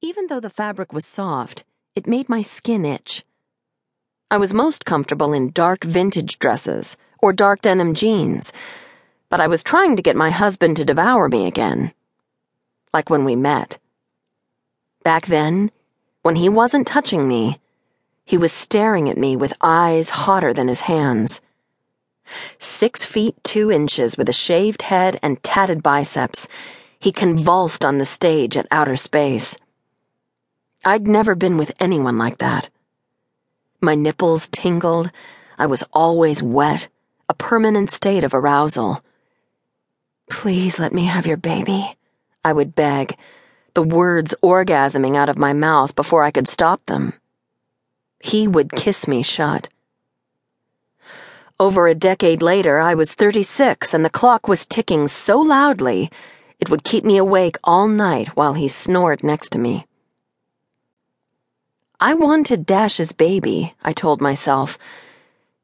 Even though the fabric was soft, it made my skin itch. I was most comfortable in dark vintage dresses or dark denim jeans, but I was trying to get my husband to devour me again. Like when we met. Back then, when he wasn't touching me, he was staring at me with eyes hotter than his hands. Six feet two inches with a shaved head and tatted biceps, he convulsed on the stage at outer space. I'd never been with anyone like that. My nipples tingled. I was always wet, a permanent state of arousal. Please let me have your baby, I would beg, the words orgasming out of my mouth before I could stop them. He would kiss me shut. Over a decade later, I was 36 and the clock was ticking so loudly it would keep me awake all night while he snored next to me. I wanted Dash's baby, I told myself,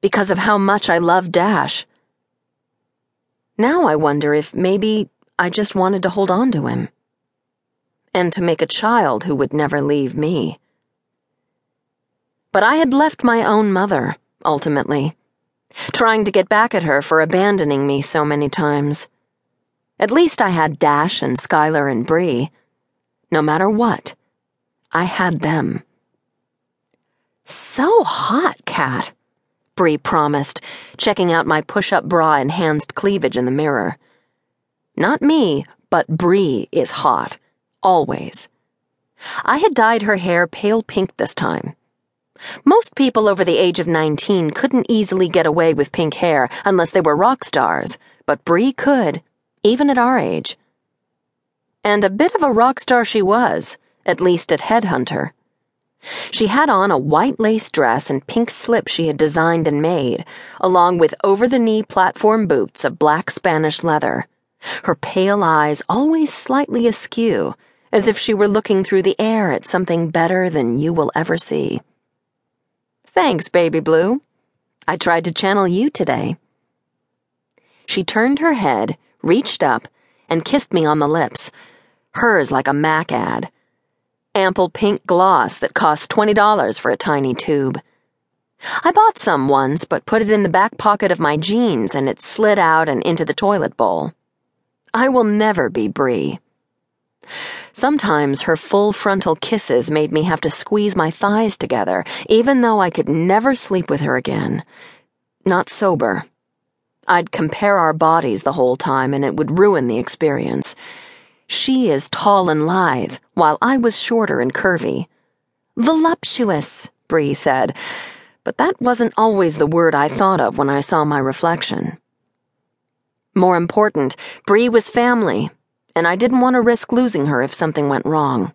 because of how much I loved Dash. Now I wonder if maybe I just wanted to hold on to him. And to make a child who would never leave me. But I had left my own mother, ultimately, trying to get back at her for abandoning me so many times. At least I had Dash and Skylar and Bree. No matter what, I had them. So hot, Catt, Bree promised, checking out my push up bra enhanced cleavage in the mirror. Not me, but Bree is hot. Always. I had dyed her hair pale pink this time. Most people over the age of 19 couldn't easily get away with pink hair unless they were rock stars, but Bree could, even at our age. And a bit of a rock star she was, at least at Headhunter. She had on a white lace dress and pink slip she had designed and made, along with over the knee platform boots of black Spanish leather, her pale eyes always slightly askew, as if she were looking through the air at something better than you will ever see. Thanks, baby blue. I tried to channel you today. She turned her head, reached up, and kissed me on the lips, hers like a Mac ad ample pink gloss that cost $20 for a tiny tube. I bought some once, but put it in the back pocket of my jeans and it slid out and into the toilet bowl. I will never be Bree. Sometimes her full frontal kisses made me have to squeeze my thighs together, even though I could never sleep with her again. Not sober. I'd compare our bodies the whole time and it would ruin the experience. She is tall and lithe, while I was shorter and curvy. Voluptuous, Bree said, but that wasn't always the word I thought of when I saw my reflection. More important, Bree was family, and I didn't want to risk losing her if something went wrong.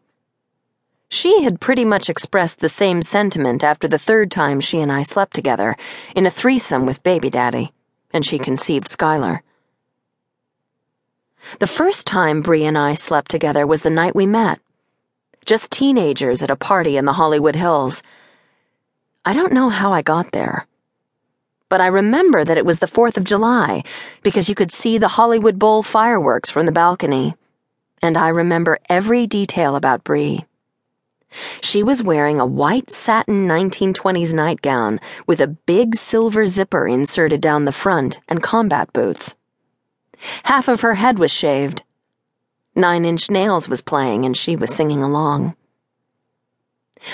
She had pretty much expressed the same sentiment after the third time she and I slept together, in a threesome with baby daddy, and she conceived Skylar. The first time Bree and I slept together was the night we met. Just teenagers at a party in the Hollywood Hills. I don't know how I got there. But I remember that it was the 4th of July because you could see the Hollywood Bowl fireworks from the balcony. And I remember every detail about Bree. She was wearing a white satin 1920s nightgown with a big silver zipper inserted down the front and combat boots. Half of her head was shaved. Nine Inch Nails was playing, and she was singing along.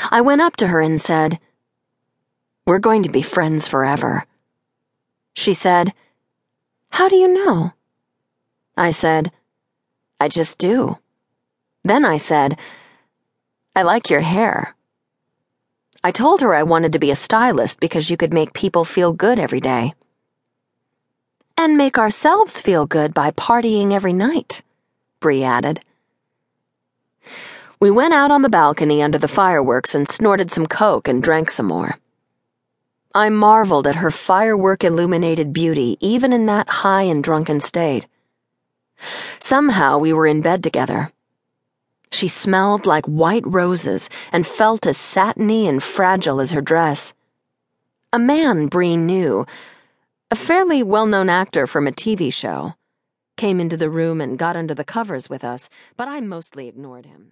I went up to her and said, We're going to be friends forever. She said, How do you know? I said, I just do. Then I said, I like your hair. I told her I wanted to be a stylist because you could make people feel good every day and make ourselves feel good by partying every night, Bree added. We went out on the balcony under the fireworks and snorted some coke and drank some more. I marveled at her firework illuminated beauty even in that high and drunken state. Somehow we were in bed together. She smelled like white roses and felt as satiny and fragile as her dress. A man Bree knew a fairly well known actor from a TV show came into the room and got under the covers with us, but I mostly ignored him.